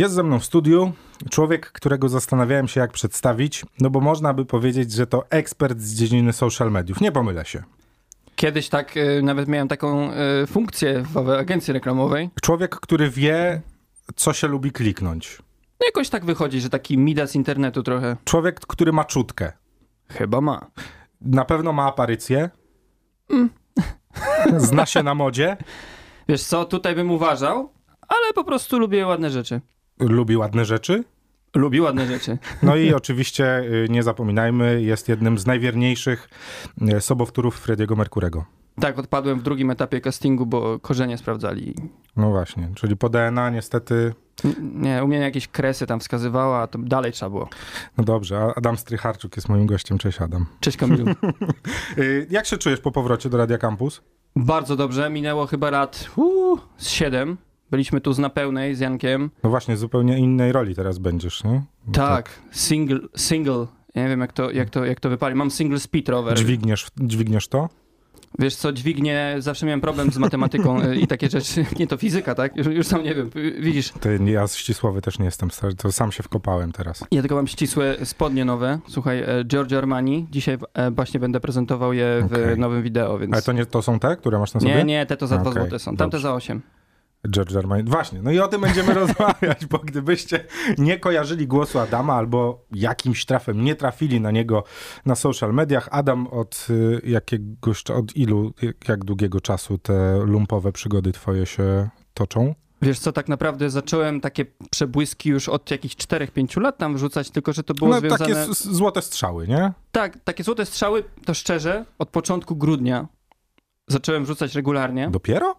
Jest ze mną w studiu człowiek, którego zastanawiałem się, jak przedstawić, no bo można by powiedzieć, że to ekspert z dziedziny social mediów. Nie pomylę się. Kiedyś tak y, nawet miałem taką y, funkcję w agencji reklamowej. Człowiek, który wie, co się lubi kliknąć. No jakoś tak wychodzi, że taki midas internetu trochę. Człowiek, który ma czutkę. Chyba ma. Na pewno ma aparycję. Zna się na modzie. Wiesz co, tutaj bym uważał, ale po prostu lubię ładne rzeczy. Lubi ładne rzeczy. Lubi ładne rzeczy. No i oczywiście y, nie zapominajmy, jest jednym z najwierniejszych y, sobowtórów Frediego Merkurego. Tak, odpadłem w drugim etapie castingu, bo korzenie sprawdzali. No właśnie, czyli po DNA niestety, N- Nie, u mnie jakieś kresy tam wskazywała, a to dalej trzeba było. no dobrze, Adam Strycharczuk jest moim gościem, cześć Adam. Cześć Kamilu. Y, Jak się czujesz po powrocie do Radia Campus? Bardzo dobrze, minęło chyba lat uu, z siedem. Byliśmy tu z napełnej, z Jankiem. No właśnie, zupełnie innej roli teraz będziesz, nie? No Tak, single, single. Nie wiem jak to, jak to, jak to wypali. Mam single speed rower. Dźwigniesz, dźwigniesz to? Wiesz co, dźwignie, zawsze miałem problem z matematyką y, i takie rzeczy. Nie, to fizyka, tak? Już, już sam nie wiem. Widzisz, Ty, ja ścisłowy też nie jestem, to sam się wkopałem teraz. ja tylko mam ścisłe spodnie nowe. Słuchaj, e, Giorgio Armani. Dzisiaj e, właśnie będę prezentował je w Okej. nowym wideo, więc... Ale to nie to są te, które masz na sobie? Nie, nie, te to za dwa Okej, złote są. Tamte dobrze. za osiem. George Armani. Właśnie, no i o tym będziemy rozmawiać, bo gdybyście nie kojarzyli głosu Adama albo jakimś trafem nie trafili na niego na social mediach, Adam od y, jakiegoś, od ilu, jak, długiego czasu te lumpowe przygody twoje się toczą? Wiesz co, tak naprawdę zacząłem takie przebłyski już od jakichś 4-5 lat tam wrzucać, tylko że to było No związane... takie złote strzały, nie? Tak, takie złote strzały, to szczerze, od początku grudnia zacząłem rzucać regularnie. Dopiero?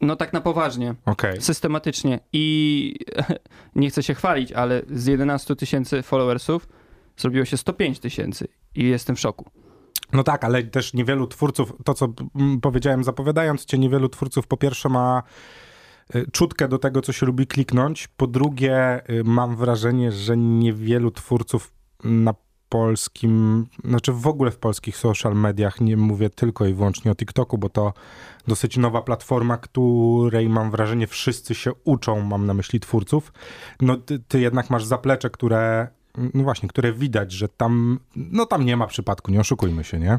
No tak na poważnie, Okej. systematycznie. I nie chcę się chwalić, ale z 11 tysięcy followersów zrobiło się 105 tysięcy i jestem w szoku. No tak, ale też niewielu twórców, to co powiedziałem zapowiadając cię, niewielu twórców po pierwsze ma y, czutkę do tego, co się lubi kliknąć. Po drugie, y, mam wrażenie, że niewielu twórców na polskim, znaczy w ogóle w polskich social mediach, nie mówię tylko i wyłącznie o TikToku, bo to dosyć nowa platforma, której mam wrażenie wszyscy się uczą, mam na myśli twórców. No ty, ty jednak masz zaplecze, które, no właśnie, które widać, że tam, no tam nie ma przypadku, nie oszukujmy się, nie?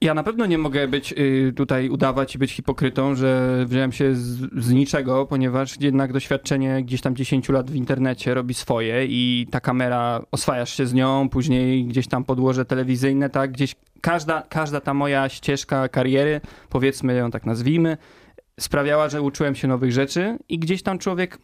Ja na pewno nie mogę być y, tutaj udawać i być hipokrytą, że wziąłem się z, z niczego, ponieważ jednak doświadczenie gdzieś tam 10 lat w internecie robi swoje i ta kamera, oswajasz się z nią, później gdzieś tam podłoże telewizyjne, tak, gdzieś każda, każda ta moja ścieżka kariery, powiedzmy ją tak nazwijmy, sprawiała, że uczyłem się nowych rzeczy i gdzieś tam człowiek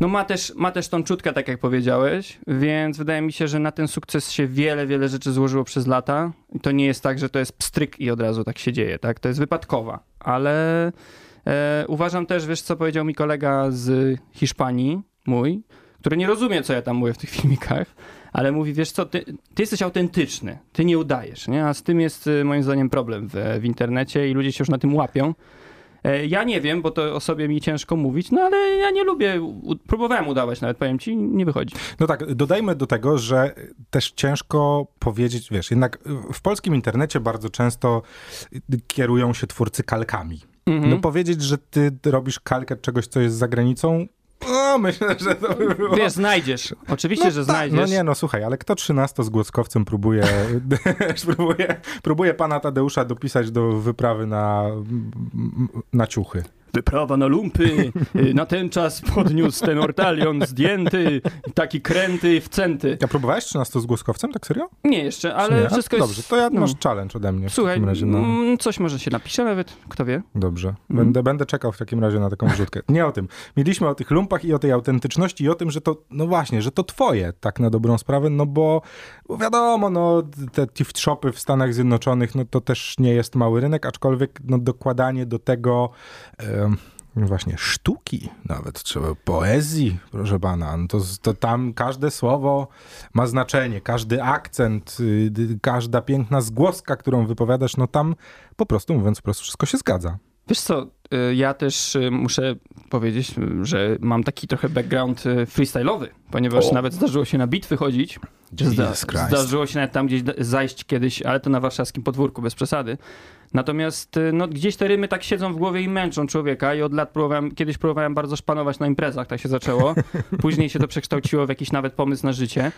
no ma też, ma też tą czutkę, tak jak powiedziałeś, więc wydaje mi się, że na ten sukces się wiele, wiele rzeczy złożyło przez lata. I to nie jest tak, że to jest pstryk i od razu tak się dzieje, tak? To jest wypadkowa. Ale e, uważam też, wiesz co powiedział mi kolega z Hiszpanii, mój, który nie rozumie, co ja tam mówię w tych filmikach, ale mówi, wiesz co, ty, ty jesteś autentyczny, ty nie udajesz, nie? A z tym jest y, moim zdaniem problem w, w internecie i ludzie się już na tym łapią. E, Ja nie wiem, bo to o sobie mi ciężko mówić, no ale ja nie lubię. Próbowałem udawać nawet, powiem ci, nie wychodzi. No tak, dodajmy do tego, że też ciężko powiedzieć, wiesz, jednak w polskim internecie bardzo często kierują się twórcy kalkami. Mhm. No powiedzieć, że ty robisz kalkę czegoś, co jest za granicą, o, myślę, że to by było... Wiesz, znajdziesz. Oczywiście, że tak, znajdziesz. No nie, no słuchaj, ale kto 13 z głoskowcem próbuje, próbuje, próbuje pana Tadeusza dopisać do wyprawy na, na ciuchy? Wyprawa na lumpy, y, na ten czas podniósł ten ortalion zdjęty, taki kręty w centy. Ja próbowałeś 13 z głoskowcem, tak serio? Nie jeszcze, ale nie? Wszystko Dobrze, jest... to ja no. masz challenge ode mnie w Słuchaj, takim razie. No. mm, coś może się napisze nawet, kto wie. Dobrze. Mhm. Będę, będę czekał w takim razie na taką wrzutkę. Nie o tym. Mieliśmy o tych lumpach i o tej autentyczności i o tym, że to, no właśnie, że to twoje, tak na dobrą sprawę, no bo, bo wiadomo, no te gift shopy w Stanach Zjednoczonych, no to też nie jest mały rynek, aczkolwiek no dokładanie do tego no właśnie sztuki nawet, trzeba poezji, proszę pana, no to, to tam każde słowo ma znaczenie, każdy akcent, y, y, każda piękna zgłoska, którą wypowiadasz, no tam po prostu, mówiąc po prostu, wszystko się zgadza. Wiesz co, ja też y, muszę powiedzieć, y, że mam taki trochę background y, freestyle'owy, ponieważ O. nawet zdarzyło się na bitwy chodzić. Zda- zdarzyło się nawet tam gdzieś zajść kiedyś, ale to na warszawskim podwórku, bez przesady. Natomiast y, no, gdzieś te rymy tak siedzą w głowie i męczą człowieka i od lat próbowałem, kiedyś próbowałem bardzo szpanować na imprezach, tak się zaczęło. Później się to przekształciło w jakiś nawet pomysł na życie.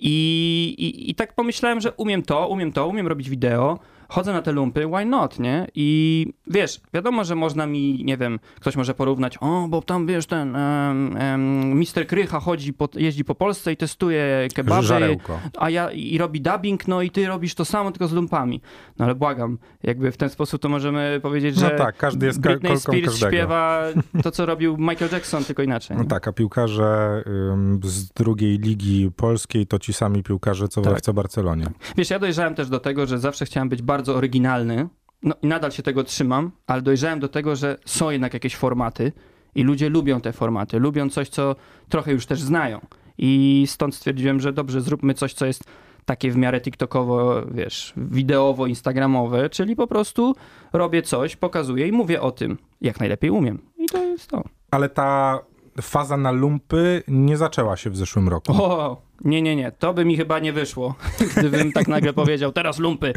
I, i, I tak pomyślałem, że umiem to, umiem to, umiem robić wideo, chodzę na te lumpy, why not, nie? I wiesz, wiadomo, że można mi, nie wiem, ktoś może porównać, o, bo tam, wiesz, ten um, um, Mister Krycha chodzi, po, jeździ po Polsce i testuje kebaby, Żarełko. a ja i robi dubbing, no i ty robisz to samo, tylko z lumpami. No ale błagam, jakby w ten sposób to możemy powiedzieć, No że tak, każdy jest Britney Spears każdego. śpiewa to, co robił Michael Jackson, tylko inaczej. No tak, a piłkarze ym, z drugiej ligi polskiej to ci sami piłkarze, co w Tak. FC Barcelonie. Wiesz, ja dojrzałem też do tego, że zawsze chciałem być bardzo oryginalny. No i nadal się tego trzymam, ale dojrzałem do tego, że są jednak jakieś formaty i ludzie lubią te formaty, lubią coś, co trochę już też znają. I stąd stwierdziłem, że dobrze, zróbmy coś, co jest takie w miarę TikTokowo, wiesz, wideowo, instagramowe, czyli po prostu robię coś, pokazuję i mówię o tym, jak najlepiej umiem. I to jest to. Ale ta faza na lumpy nie zaczęła się w zeszłym roku. O, nie, nie, nie, to by mi chyba nie wyszło, gdybym tak nagle powiedział, teraz lumpy.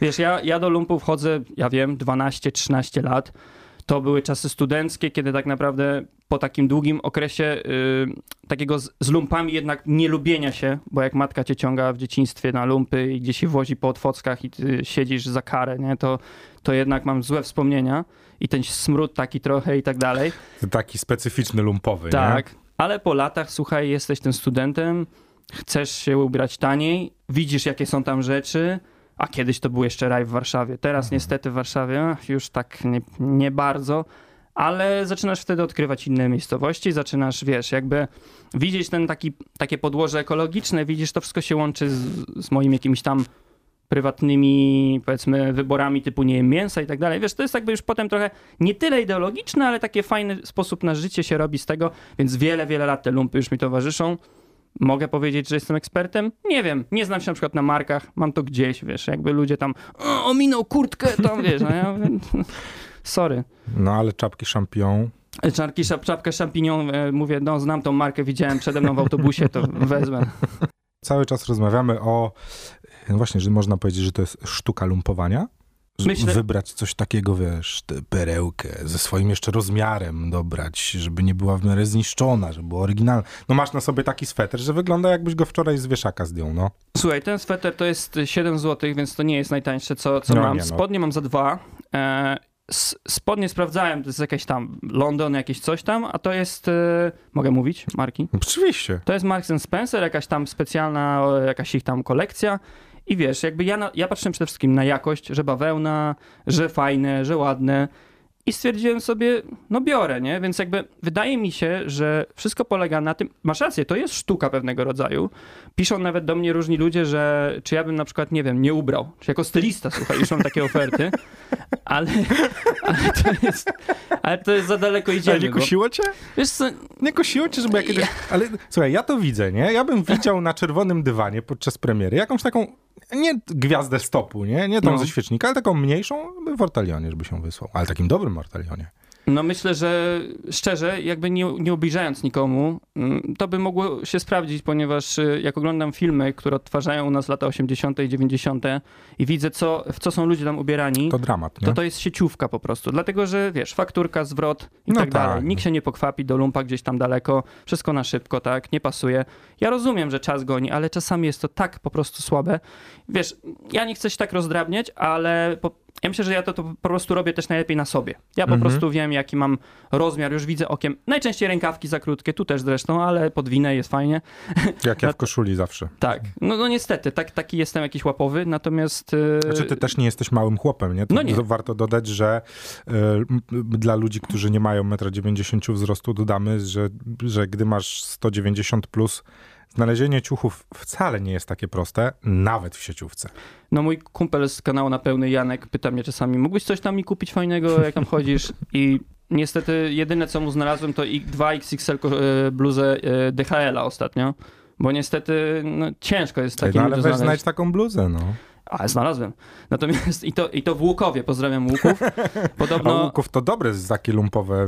Wiesz, ja, ja do lumpów chodzę, ja wiem, 12-13 lat. To były czasy studenckie, kiedy tak naprawdę po takim długim okresie y, takiego z, z lumpami jednak nielubienia się, bo jak matka cię ciąga w dzieciństwie na lumpy i gdzieś się wozi po otwockach i ty siedzisz za karę, nie, to, to jednak mam złe wspomnienia i ten smród taki trochę i tak dalej. Taki specyficzny lumpowy, Tak, ale po latach, słuchaj, jesteś tym studentem, chcesz się ubrać taniej, widzisz, jakie są tam rzeczy, a kiedyś to był jeszcze raj w Warszawie. Teraz niestety w Warszawie już tak nie, nie bardzo, ale zaczynasz wtedy odkrywać inne miejscowości, zaczynasz, wiesz, jakby widzieć ten taki, takie podłoże ekologiczne, widzisz, to wszystko się łączy z, z moimi jakimiś tam prywatnymi, powiedzmy, wyborami typu, nie wiem, mięsa i tak dalej. Wiesz, to jest jakby już potem trochę nie tyle ideologiczne, ale taki fajny sposób na życie się robi z tego, więc wiele, wiele lat te lumpy już mi towarzyszą. Mogę powiedzieć, że jestem ekspertem? Nie wiem. Nie znam się na przykład na markach. Mam to gdzieś, wiesz, jakby ludzie tam o, ominął kurtkę, tam, wiesz, no ja sorry. No ale czapki szampion. Czarki, szap, czapkę szampinion, e, mówię, no znam tą markę, widziałem przede mną w autobusie, to wezmę. Cały czas rozmawiamy o, no właśnie, że można powiedzieć, że to jest sztuka lumpowania. Myślę- Wybrać coś takiego, wiesz, perełkę ze swoim jeszcze rozmiarem dobrać, żeby nie była w miarę zniszczona, żeby była oryginalna. No masz na sobie taki sweter, że wygląda jakbyś go wczoraj z wieszaka zdjął, no. Słuchaj, ten sweter to jest 7 zł, więc to nie jest najtańsze, co, co No mam. nie, no. Spodnie mam za dwa. E, spodnie sprawdzałem, to jest jakieś tam London, jakieś coś tam, a to jest, e, mogę mówić, marki? Oczywiście. To jest Marks Spencer, jakaś tam specjalna, jakaś ich tam kolekcja. I wiesz, jakby ja, na, ja patrzyłem przede wszystkim na jakość, że bawełna, że fajne, że ładne. I stwierdziłem sobie, no biorę, nie? Więc jakby wydaje mi się, że wszystko polega na tym, masz rację, to jest sztuka pewnego rodzaju. Piszą nawet do mnie różni ludzie, że czy ja bym na przykład, nie wiem, nie ubrał. Czy jako stylista, słuchaj, już mam takie oferty. Ale, ale, to, jest, ale to jest za daleko Ale idziemy. nie Bo, kusiło cię? wiesz co, Nie kusiło cię, żeby jakieś... Ale słuchaj, ja to widzę, nie? Ja bym widział na czerwonym dywanie podczas premiery jakąś taką, nie gwiazdę stopu, nie? Nie tą No. ze świecznika, ale taką mniejszą w Ortalionie, żeby się wysłał. Ale takim dobrym Ortalionie. No myślę, że szczerze, jakby nie, nie ubliżając nikomu, mm, to by mogło się sprawdzić, ponieważ y, jak oglądam filmy, które odtwarzają u nas lata 80. i 90. i widzę, co, w co są ludzie tam ubierani, To dramat, nie? to to jest sieciówka po prostu. Dlatego, że wiesz, fakturka, zwrot i No tak tak. dalej. Nikt się nie pokwapi do lumpa gdzieś tam daleko, wszystko na szybko, tak, nie pasuje. Ja rozumiem, że czas goni, ale czasami jest to tak po prostu słabe. Wiesz, ja nie chcę się tak rozdrabniać, ale po, ja myślę, że ja to, to po prostu robię też najlepiej na sobie. Ja po Mhm. prostu wiem, jaki mam rozmiar, już widzę okiem. Najczęściej rękawki za krótkie, tu też zresztą, ale podwinę jest fajnie. Jak ja w koszuli zawsze. Tak, no, no niestety, tak, taki jestem jakiś łapowy, natomiast... y, Znaczy, ty też nie jesteś małym chłopem, nie? To, No nie. to warto dodać, że m, dla ludzi, którzy nie mają 1,90 m wzrostu, dodamy, że, że gdy masz 190 plus, znalezienie ciuchów wcale nie jest takie proste, nawet w sieciówce. No mój kumpel z kanału na pełny Janek pyta mnie czasami, mógłbyś coś tam mi kupić fajnego, jak tam chodzisz? I niestety jedyne co mu znalazłem to 2XXL ko- e, bluzę e, DHL-a ostatnio, bo niestety no, ciężko jest takie no ale weź znaleźć. znajdź taką bluzę, no. A, znalazłem. Natomiast i to, i to w Łukowie, pozdrawiam Łuków. Podobno... A Łuków to dobre takie lumpowe,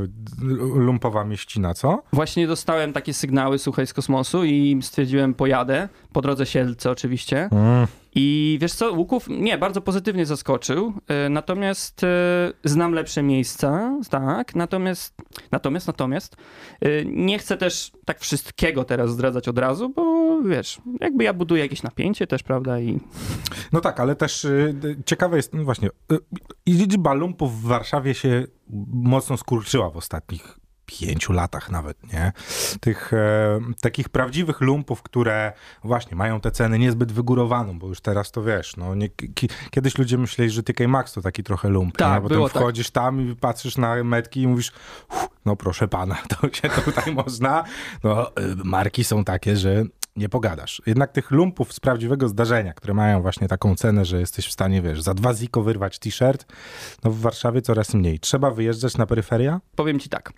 lumpowa mieścina, co? Właśnie dostałem takie sygnały, słuchaj, z kosmosu i stwierdziłem, pojadę. Po drodze Sielce oczywiście. Mm. I wiesz co, Łuków nie, bardzo pozytywnie zaskoczył, e, natomiast e, znam lepsze miejsca, tak, natomiast, natomiast, natomiast e, nie chcę też tak wszystkiego teraz zdradzać od razu, bo wiesz, jakby ja buduję jakieś napięcie też, prawda, i... No tak, ale też ciekawe jest, no właśnie, liczba lumpów w Warszawie się mocno skurczyła w ostatnich pięciu latach nawet, nie? Tych e, takich prawdziwych lumpów, które właśnie mają te ceny niezbyt wygórowaną, bo już teraz to wiesz, no nie, kiedyś ludzie myśleli, że TK Maxx to taki trochę lump, tak, nie? Potem tak. wchodzisz tak. tam i patrzysz na metki i mówisz, no proszę pana, to się tutaj można, no e, marki są takie, że nie pogadasz. Jednak tych lumpów z prawdziwego zdarzenia, które mają właśnie taką cenę, że jesteś w stanie, wiesz, za dwa ziko wyrwać t-shirt, no w Warszawie coraz mniej. Trzeba wyjeżdżać na peryferia? Powiem ci tak,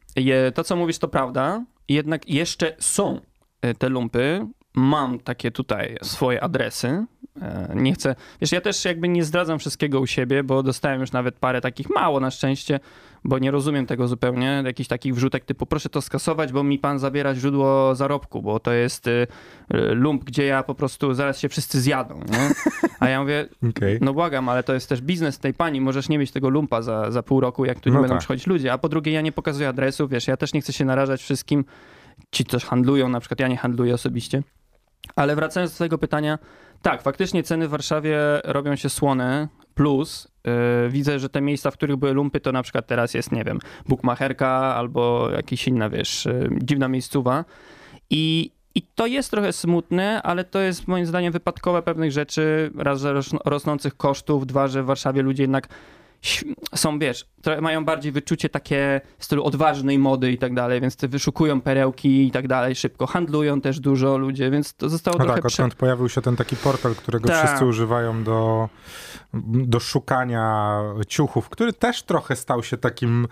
to co mówisz to prawda, jednak jeszcze są e, te lumpy, mam takie tutaj swoje adresy. E, nie chcę, wiesz, ja też jakby nie zdradzam wszystkiego u siebie, bo dostałem już nawet parę takich mało na szczęście, bo nie rozumiem tego zupełnie, jakichś takich wrzutek typu proszę to skasować, bo mi pan zabiera źródło zarobku, bo to jest y, lump, gdzie ja po prostu zaraz się wszyscy zjadą, nie? A ja mówię, okay. no błagam, ale to jest też biznes tej pani, możesz nie mieć tego lumpa za, za pół roku, jak tu nie no będą tak. przychodzić ludzie, a po drugie ja nie pokazuję adresu, wiesz, ja też nie chcę się narażać wszystkim, ci coś handlują, na przykład ja nie handluję osobiście, ale wracając do tego pytania, tak, faktycznie ceny w Warszawie robią się słone, plus yy, widzę, że te miejsca, w których były lumpy, to na przykład teraz jest, nie wiem, bukmacherka albo jakaś inna, wiesz, yy, dziwna miejscowa. I i to jest trochę smutne, ale to jest moim zdaniem wypadkowe pewnych rzeczy, raz, że rosnących kosztów, dwa, że w Warszawie ludzie jednak są, wiesz, mają bardziej wyczucie takie w stylu odważnej mody i tak dalej, więc te wyszukują perełki i tak dalej szybko. Handlują też dużo ludzie, więc to zostało no trochę... tak, odkąd pojawił się ten taki portal, którego Ta. wszyscy używają do, do szukania ciuchów, który też trochę stał się takim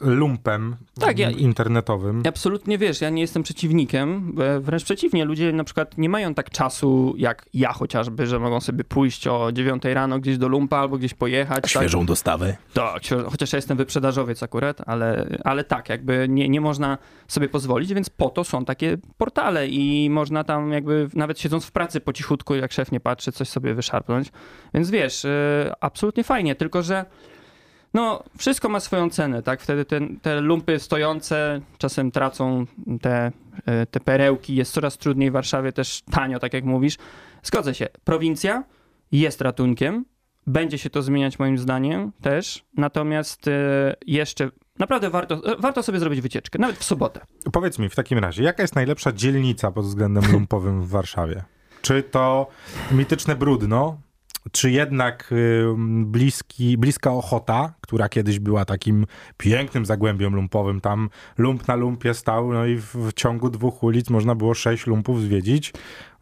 lumpem tak, ja, internetowym. Absolutnie, wiesz, ja nie jestem przeciwnikiem, wręcz przeciwnie, ludzie na przykład nie mają tak czasu jak ja chociażby, że mogą sobie pójść o 9 rano gdzieś do lumpa albo gdzieś pojechać. Świeżą tak. dostawę. Tak, chociaż ja jestem wyprzedażowiec akurat, ale, ale tak, jakby nie, nie można sobie pozwolić, więc po to są takie portale i można tam jakby nawet siedząc w pracy po cichutku, jak szef nie patrzy, coś sobie wyszarpnąć. Więc wiesz, y, absolutnie fajnie, tylko że no, wszystko ma swoją cenę, tak? Wtedy te, lumpy stojące czasem tracą te, y, te perełki, jest coraz trudniej w Warszawie, też tanio, tak jak mówisz. Zgodzę się, prowincja jest ratunkiem, będzie się to zmieniać moim zdaniem też, natomiast e, jeszcze naprawdę warto, e, warto sobie zrobić wycieczkę, nawet w sobotę. Powiedz mi w takim razie, jaka jest najlepsza dzielnica pod względem lumpowym w Warszawie? Czy to mityczne Brudno, czy jednak bliski, bliska Ochota, która kiedyś była takim pięknym zagłębiem lumpowym, tam lump na lumpie stał, no i w, w ciągu dwóch ulic można było sześć lumpów zwiedzić,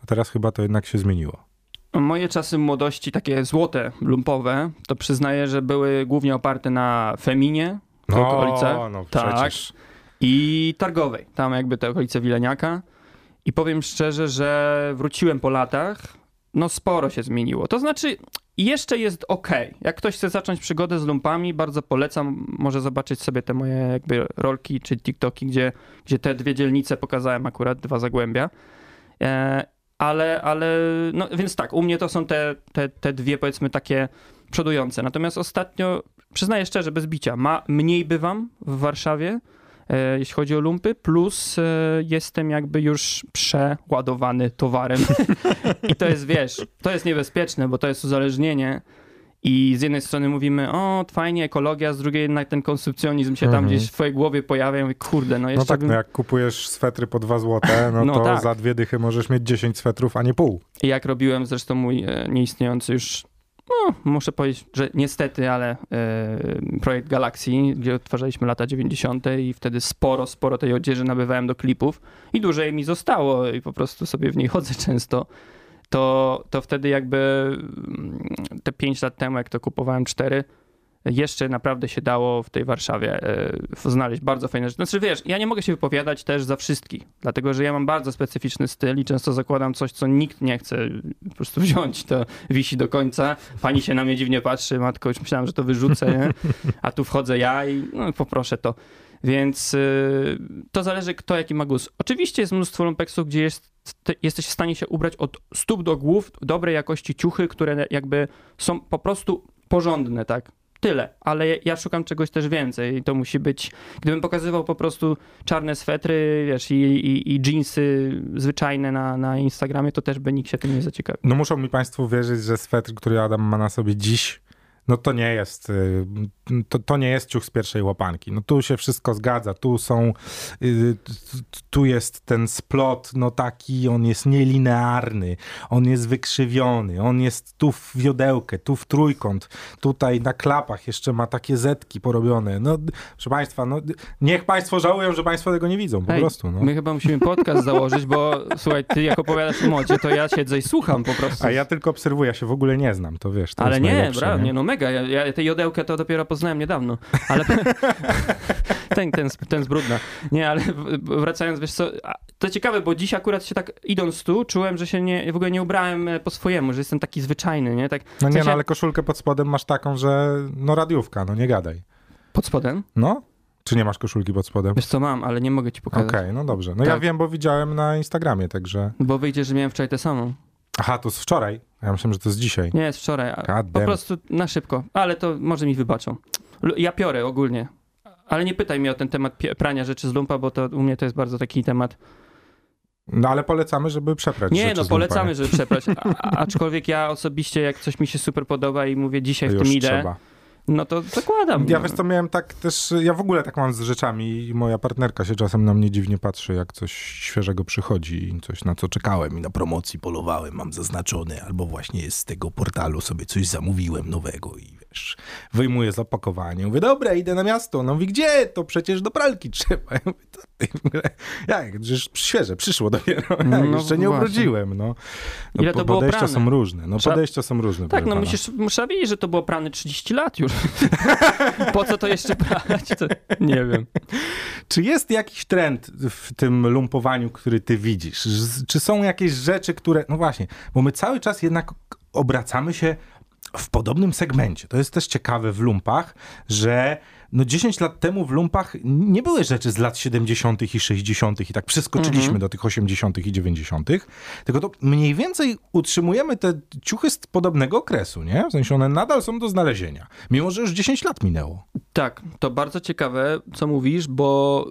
a teraz chyba to jednak się zmieniło. Moje czasy młodości, takie złote, lumpowe, to przyznaję, że były głównie oparte na Feminie, w no, okolice. No, tak. Przecież. I Targowej, tam jakby te okolice Wileniaka. I powiem szczerze, że wróciłem po latach, no sporo się zmieniło. To znaczy, jeszcze jest ok. Jak ktoś chce zacząć przygodę z lumpami, bardzo polecam. Może zobaczyć sobie te moje jakby rolki czy TikToki, gdzie, gdzie te dwie dzielnice pokazałem akurat, dwa zagłębia. E, ale, ale no więc tak, u mnie to są te, te, te dwie powiedzmy takie przodujące. Natomiast ostatnio, przyznaję szczerze, bez bicia, ma, mniej bywam w Warszawie, jeśli chodzi o lumpy, plus e, jestem jakby już przeładowany towarem. I to jest, wiesz, to jest niebezpieczne, bo to jest uzależnienie. I z jednej strony mówimy, o, fajnie, ekologia, z drugiej jednak ten konsumpcjonizm się tam mhm. gdzieś w twojej głowie pojawia. Mówię, kurde, no jeszcze No tak, bym... no jak kupujesz swetry po dwa złote, no, no to tak. za dwie dychy możesz mieć 10 swetrów, a nie pół. I jak robiłem zresztą mój e, nieistniejący już no, muszę powiedzieć, że niestety, ale e, projekt Galaxy, gdzie odtwarzaliśmy lata 90. i wtedy sporo, sporo tej odzieży nabywałem do klipów i dłużej mi zostało i po prostu sobie w niej chodzę często to, to wtedy jakby mm, te 5 lat temu, jak to kupowałem 4, jeszcze naprawdę się dało w tej Warszawie e, znaleźć bardzo fajne rzeczy. Znaczy wiesz, ja nie mogę się wypowiadać też za wszystkich, dlatego że ja mam bardzo specyficzny styl i często zakładam coś, co nikt nie chce po prostu wziąć, to wisi do końca. Pani się na mnie dziwnie patrzy, matko, już myślałem, że to wyrzucę, nie? a tu wchodzę ja i no, poproszę to. Więc y, to zależy kto jaki ma gust. Oczywiście jest mnóstwo lumpeksów, gdzie jest, jesteś w stanie się ubrać od stóp do głów, dobrej jakości ciuchy, które jakby są po prostu porządne, tak? Tyle, ale ja szukam czegoś też więcej i to musi być, gdybym pokazywał po prostu czarne swetry, wiesz, i, i, i jeansy zwyczajne na, na Instagramie, to też by nikt się tym nie zaciekawił. No muszą mi państwo wierzyć, że swetr, który Adam ma na sobie dziś, no to nie jest, y, to, to nie jest ciuch z pierwszej łapanki. No tu się wszystko zgadza, tu są, y, tu jest ten splot, no taki, on jest nielinearny, on jest wykrzywiony, on jest tu w wiodełkę, tu w trójkąt, tutaj na klapach jeszcze ma takie zetki porobione. No, proszę państwa, no niech państwo żałują, że państwo tego nie widzą, po Ej, prostu. No. My chyba musimy podcast założyć, bo słuchaj, ty jak opowiadasz o modzie, to ja siedzę i słucham po prostu. A ja tylko obserwuję, ja się w ogóle nie znam, to wiesz, to Ale nie, brawo, nie, no mega mega. Ja, ja tę jodełkę to dopiero poznałem niedawno, ale ten, ten, ten z brudna. Nie, ale wracając, wiesz co, to ciekawe, bo dziś akurat się tak idąc tu, czułem, że się nie, w ogóle nie ubrałem e, po swojemu, że jestem taki zwyczajny, nie? Tak, no nie, no ale koszulkę pod spodem masz taką, że no radiówka, no nie gadaj. Pod spodem? No. Czy nie masz koszulki pod spodem? Wiesz co, mam, ale nie mogę ci pokazać. Okej, okay, no dobrze. No tak. ja wiem, bo widziałem na Instagramie, także... Bo wyjdzie, że miałem wczoraj tę samą. Aha, to z wczoraj. Ja myślałem, że to jest dzisiaj. Nie, jest wczoraj. Po prostu na szybko. Ale to może mi wybaczą. Ja piorę ogólnie. Ale nie pytaj mnie o ten temat prania rzeczy z lumpa, bo to u mnie to jest bardzo taki temat. No ale polecamy, żeby przeprać. Nie, no polecamy, żeby przeprać. A, aczkolwiek ja osobiście, jak coś mi się super podoba i mówię, dzisiaj to w tym idę. Trzeba no to zakładam. Ja wiesz, to miałem tak też, ja w ogóle tak mam z rzeczami i moja partnerka się czasem na mnie dziwnie patrzy, jak coś świeżego przychodzi i coś na co czekałem i na promocji polowałem, mam zaznaczone, albo właśnie jest z tego portalu sobie coś zamówiłem nowego i wiesz, wyjmuję z opakowania, mówię, dobra, idę na miasto, no mówi, gdzie? To przecież do pralki trzeba. Ja mówię, jak, że świeże, przyszło dopiero, no, jeszcze nie ubrudziłem, no. no Ile to było podejścia prane? są różne, no podejścia są różne. Tak, no musisz, muszę wiedzieć, że to było prane 30 lat już. po co to jeszcze prać? To nie wiem. Czy jest jakiś trend w tym lumpowaniu, który ty widzisz? Czy są jakieś rzeczy, które, no właśnie, bo my cały czas jednak obracamy się w podobnym segmencie. To jest też ciekawe w lumpach, że no 10 lat temu w lumpach nie były rzeczy z lat 70. i 60. i tak przeskoczyliśmy mhm. do tych 80. i 90., tylko to mniej więcej utrzymujemy te ciuchy z podobnego okresu, nie? W sensie one nadal są do znalezienia, mimo że już 10 lat minęło. Tak, to bardzo ciekawe, co mówisz, bo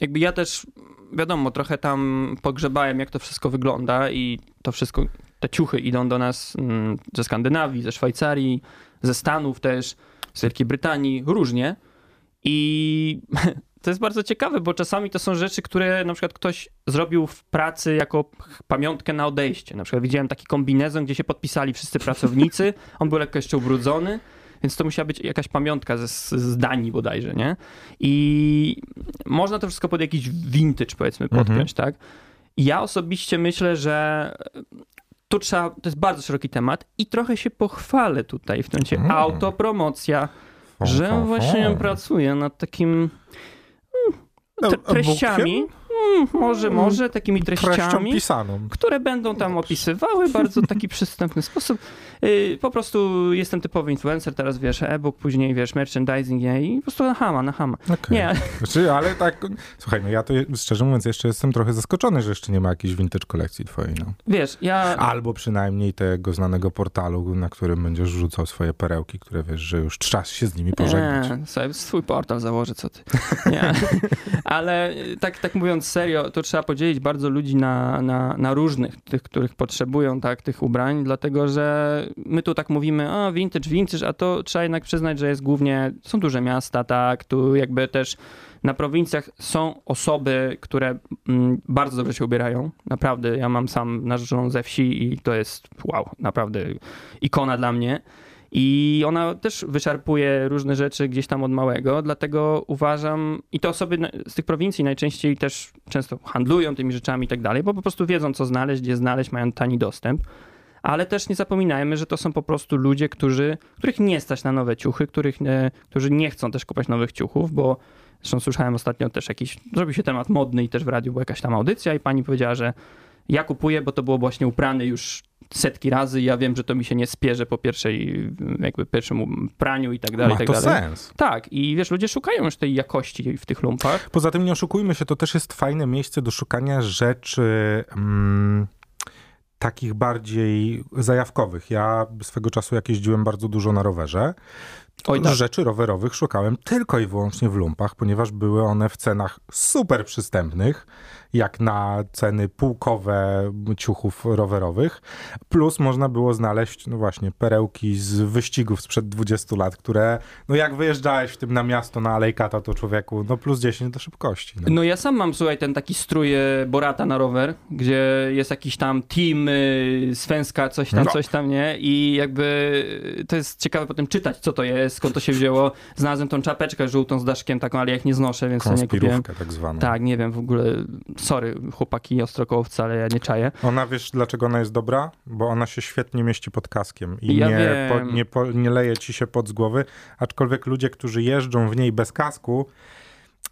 jakby ja też, wiadomo, trochę tam pogrzebałem, jak to wszystko wygląda i to wszystko te ciuchy idą do nas mm, ze Skandynawii, ze Szwajcarii, ze Stanów też, z Wielkiej Brytanii, różnie. I to jest bardzo ciekawe, bo czasami to są rzeczy, które na przykład ktoś zrobił w pracy jako pamiątkę na odejście. Na przykład widziałem taki kombinezon, gdzie się podpisali wszyscy pracownicy, on był lekko jeszcze ubrudzony, więc to musiała być jakaś pamiątka ze, z Danii bodajże, nie? I można to wszystko pod jakiś vintage powiedzmy podpiąć, mhm. tak? Ja osobiście myślę, że tu trzeba, to jest bardzo szeroki temat i trochę się pochwalę tutaj w tym momencie. Hmm. Autopromocja, że właśnie pracuję nad takim mm, treściami. Mm, może, może takimi treściami, które będą tam opisywały bardzo taki przystępny sposób. Y, po prostu jestem typowy influencer, teraz wiesz, e-book, później wiesz, merchandising nie? i po prostu na hama, na hama. Okay. Nie. Znaczy, ale tak, słuchaj, no ja to szczerze mówiąc jeszcze jestem trochę zaskoczony, że jeszcze nie ma jakiejś vintage kolekcji twojej, no. Wiesz, ja... Albo przynajmniej tego znanego portalu, na którym będziesz rzucał swoje perełki, które wiesz, że już czas się z nimi pożegnać. Nie, sobie swój portal założę, co ty. Nie. ale tak, tak mówiąc serio, to trzeba podzielić bardzo ludzi na, na, na różnych, tych, których potrzebują, tak, tych ubrań, dlatego, że my tu tak mówimy, o vintage, vintage, a to trzeba jednak przyznać, że jest głównie, są duże miasta, tak, tu jakby też na prowincjach są osoby, które mm, bardzo dobrze się ubierają. Naprawdę, ja mam sam narzeczoną ze wsi i to jest, wow, naprawdę ikona dla mnie. I ona też wyczerpuje różne rzeczy gdzieś tam od małego, dlatego uważam, i to osoby z tych prowincji najczęściej też często handlują tymi rzeczami i tak dalej, bo po prostu wiedzą, co znaleźć, gdzie znaleźć, mają tani dostęp. Ale też nie zapominajmy, że to są po prostu ludzie, którzy, których nie stać na nowe ciuchy, których którzy nie chcą też kupować nowych ciuchów, bo zresztą słyszałem ostatnio też jakiś, zrobił się temat modny i też w radiu była jakaś tam audycja i pani powiedziała, że ja kupuję, bo to było właśnie uprane już setki razy i ja wiem, że to mi się nie spierze po pierwszej, jakby pierwszym praniu i tak dalej. Ma tak to dalej. sens. Tak, i wiesz, ludzie szukają już tej jakości w tych lumpach. Poza tym nie oszukujmy się, to też jest fajne miejsce do szukania rzeczy mm, takich bardziej zajawkowych. Ja swego czasu jak jeździłem bardzo dużo na rowerze, Oj, tak. rzeczy rowerowych szukałem tylko i wyłącznie w lumpach, ponieważ były one w cenach super przystępnych, jak na ceny półkowe ciuchów rowerowych. Plus można było znaleźć, no właśnie, perełki z wyścigów sprzed 20 lat, które, no jak wyjeżdżałeś w tym na miasto, na Alejkata, to człowieku, no plus 10 do szybkości. No. No ja sam mam, słuchaj, ten taki strój e, Borata na rower, gdzie jest jakiś tam team y, Svenska, coś tam, No. coś tam, nie? I jakby y, to jest ciekawe potem czytać, co to jest, skąd to się wzięło. Znalazłem tą czapeczkę żółtą z daszkiem taką, ale ja ich nie znoszę, więc nie kupiłem. Tak zwaną. Tak, nie wiem, w ogóle, sorry, chłopaki ostrokołowcy, ale ja nie czaję. Ona, wiesz, dlaczego ona jest dobra? Bo ona się świetnie mieści pod kaskiem i Ja nie, po, nie, po, nie leje ci się pod z głowy, aczkolwiek ludzie, którzy jeżdżą w niej bez kasku,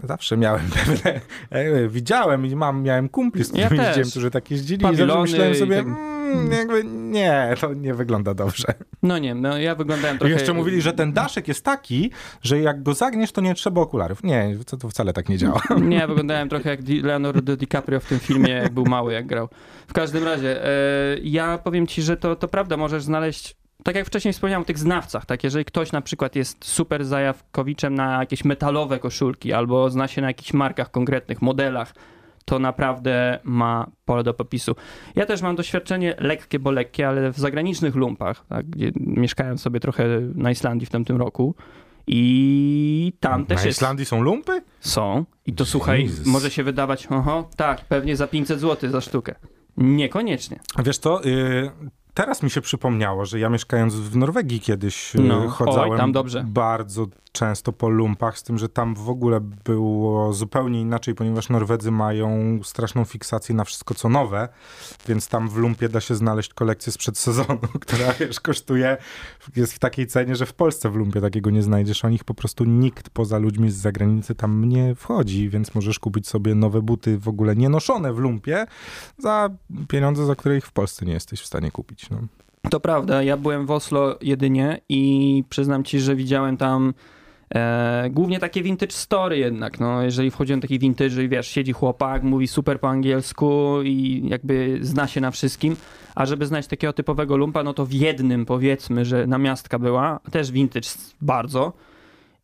zawsze miałem pewne, e, widziałem i mam, miałem kumpli, z Ja którymi też. jeździłem, którzy tak jeździli i zawsze Pawilony myślałem i sobie, tak- mm, jakby nie, to nie wygląda dobrze. No nie, no ja wyglądałem I trochę... jeszcze mówili, że ten daszek jest taki, że jak go zagniesz, to nie trzeba okularów. Nie, to, to wcale tak nie działa. Nie, wyglądałem trochę jak Leonardo DiCaprio w tym filmie, jak był mały, jak grał. W każdym razie, e, ja powiem ci, że to, to prawda, możesz znaleźć, tak jak wcześniej wspomniałem o tych znawcach, tak, jeżeli ktoś na przykład jest super zajawkowiczem na jakieś metalowe koszulki, albo zna się na jakichś markach konkretnych, modelach, to naprawdę ma pole do popisu. Ja też mam doświadczenie lekkie, bo lekkie, ale w zagranicznych lumpach, tak, gdzie mieszkałem sobie trochę na Islandii w tamtym roku i tam też Na jest... Islandii są lumpy? Są. I to słuchaj, Jezus. może się wydawać, oho, tak, pewnie za 500 zł za sztukę. Niekoniecznie. Wiesz co, y, teraz mi się przypomniało, że ja mieszkając w Norwegii kiedyś y, No, chodzałem oj, tam dobrze. bardzo często po lumpach, z tym, że tam w ogóle było zupełnie inaczej, ponieważ Norwedzy mają straszną fiksację na wszystko co nowe, więc tam w lumpie da się znaleźć kolekcję sprzed sezonu, która wiesz, kosztuje, jest w takiej cenie, że w Polsce w lumpie takiego nie znajdziesz, o nich po prostu nikt poza ludźmi z zagranicy tam nie wchodzi, więc możesz kupić sobie nowe buty w ogóle nienoszone w lumpie za pieniądze, za które ich w Polsce nie jesteś w stanie kupić. No. To prawda, ja byłem w Oslo jedynie i przyznam ci, że widziałem tam e, głównie takie vintage story jednak, no, jeżeli wchodziłem do takich vintage i wiesz, siedzi chłopak, mówi super po angielsku i jakby zna się na wszystkim, a żeby znaleźć takiego typowego lumpa, no to w jednym powiedzmy, że namiastka była, też vintage bardzo,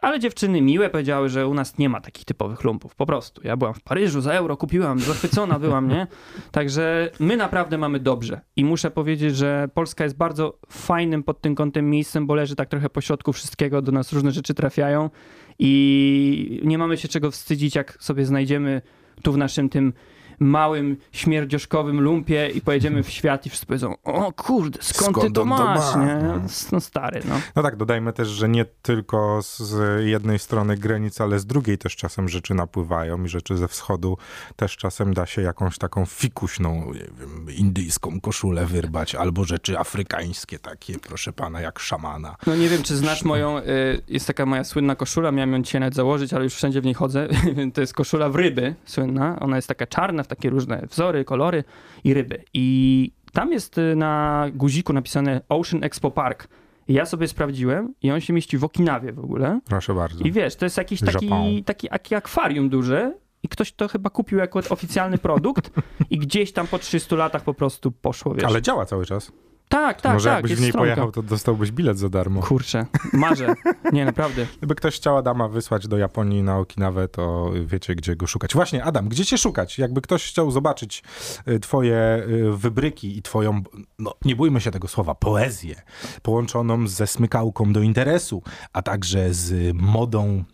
ale dziewczyny miłe powiedziały, że u nas nie ma takich typowych lumpów, po prostu. Ja byłam w Paryżu, za euro kupiłam, zachwycona byłam, nie? Także my naprawdę mamy dobrze. I muszę powiedzieć, że Polska jest bardzo fajnym pod tym kątem miejscem, bo leży tak trochę pośrodku wszystkiego, do nas różne rzeczy trafiają i nie mamy się czego wstydzić, jak sobie znajdziemy tu w naszym tym małym, śmierdzioszkowym lumpie i pojedziemy w świat i wszyscy powiedzą, o kurde, skąd, ty Skąd to on to masz, ma? nie? No. No stary, no. No tak, dodajmy też, że nie tylko z jednej strony granic, ale z drugiej też czasem rzeczy napływają i rzeczy ze wschodu też czasem da się jakąś taką fikuśną, nie wiem, indyjską koszulę wyrbać, albo rzeczy afrykańskie takie, proszę pana, jak szamana. No nie wiem, czy znasz moją, y, jest taka moja słynna koszula, miałem ją dzisiaj nawet założyć, ale już wszędzie w niej chodzę. to jest koszula w ryby słynna. Ona jest taka czarna, w takie różne wzory, kolory i ryby. I tam jest y, na guziku napisane Ocean Expo Park. Ja sobie sprawdziłem i on się mieści w Okinawie w ogóle. Proszę bardzo. I wiesz, to jest jakiś taki, Japon. taki, taki akwarium duże i ktoś to chyba kupił jako oficjalny produkt i gdzieś tam po 300 latach po prostu poszło, wiesz. Ale działa cały czas. Tak, tak, Może tak, jakbyś w niej stronka. pojechał, to dostałbyś bilet za darmo. Kurczę, marzę. Nie, naprawdę. Gdyby ktoś chciał Adama wysłać do Japonii na Okinawę, to wiecie, gdzie go szukać. Właśnie, Adam, gdzie cię szukać? Jakby ktoś chciał zobaczyć y, twoje y, wybryki i twoją, no nie bójmy się tego słowa, poezję, połączoną ze smykałką do interesu, a także z modą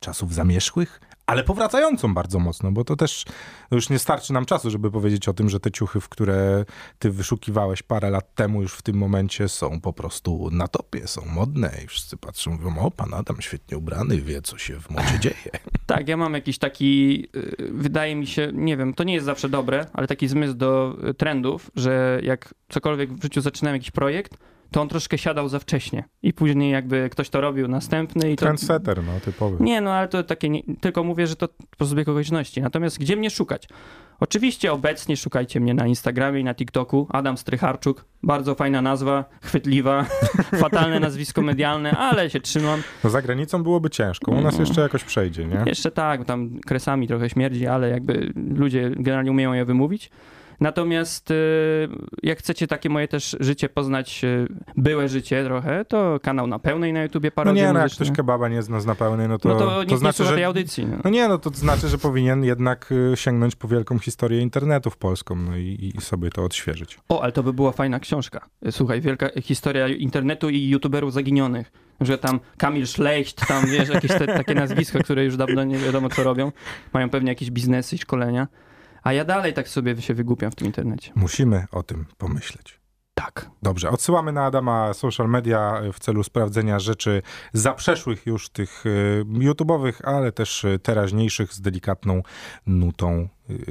czasów zamierzchłych, ale powracającą bardzo mocno, bo to też już nie starczy nam czasu, żeby powiedzieć o tym, że te ciuchy, w które ty wyszukiwałeś parę lat temu, już w tym momencie są po prostu na topie, są modne i wszyscy patrzą, mówią, o, pan Adam świetnie ubrany, wie, co się w modzie dzieje. Tak, ja mam jakiś taki, y, wydaje mi się, nie wiem, to nie jest zawsze dobre, ale taki zmysł do trendów, że jak cokolwiek w życiu zaczynałem jakiś projekt, to on troszkę siadał za wcześnie. I później jakby ktoś to robił następny i to... Trendsetter, no, typowy. Nie, no ale to takie, nie, tylko mówię, że to po zbieg okoliczności. Natomiast gdzie mnie szukać? Oczywiście obecnie szukajcie mnie na Instagramie i na TikToku. Adam Strycharczuk. Bardzo fajna nazwa, chwytliwa, fatalne nazwisko medialne, ale się trzymam. No za granicą byłoby ciężko, u nas No. jeszcze jakoś przejdzie, nie? Jeszcze tak, bo tam kresami trochę śmierdzi, ale jakby ludzie generalnie umieją je wymówić. Natomiast y, jak chcecie takie moje też życie poznać, y, byłe życie trochę, to kanał na pełnej na YouTubie No parodie nie, no jak ktoś kebaba nie zna, zna pełnej, no to, no to, nie znaczy, że... tej audycji. No. No nie, no to znaczy, że powinien jednak y, sięgnąć po wielką historię internetu w polską no i, i sobie to odświeżyć. O, ale to by była fajna książka. Słuchaj, wielka historia internetu i youtuberów zaginionych. Że tam Kamil Szlecht, tam wiesz, jakieś te, takie nazwiska, które już dawno nie wiadomo co robią. Mają pewnie jakieś biznesy i szkolenia. A ja dalej tak sobie się wygłupiam w tym internecie. Musimy o tym pomyśleć. Tak. Dobrze, odsyłamy na Adama social media y, w celu sprawdzenia rzeczy zaprzeszłych już tych y, YouTube'owych, ale też y, teraźniejszych z delikatną nutą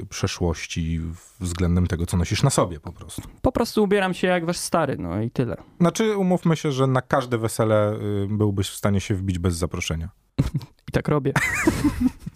przeszłości względem tego, co nosisz na sobie po prostu. Po prostu ubieram się jak wasz stary, no i tyle. Znaczy, umówmy się, że na każde wesele byłbyś w stanie się wbić bez zaproszenia. I tak robię.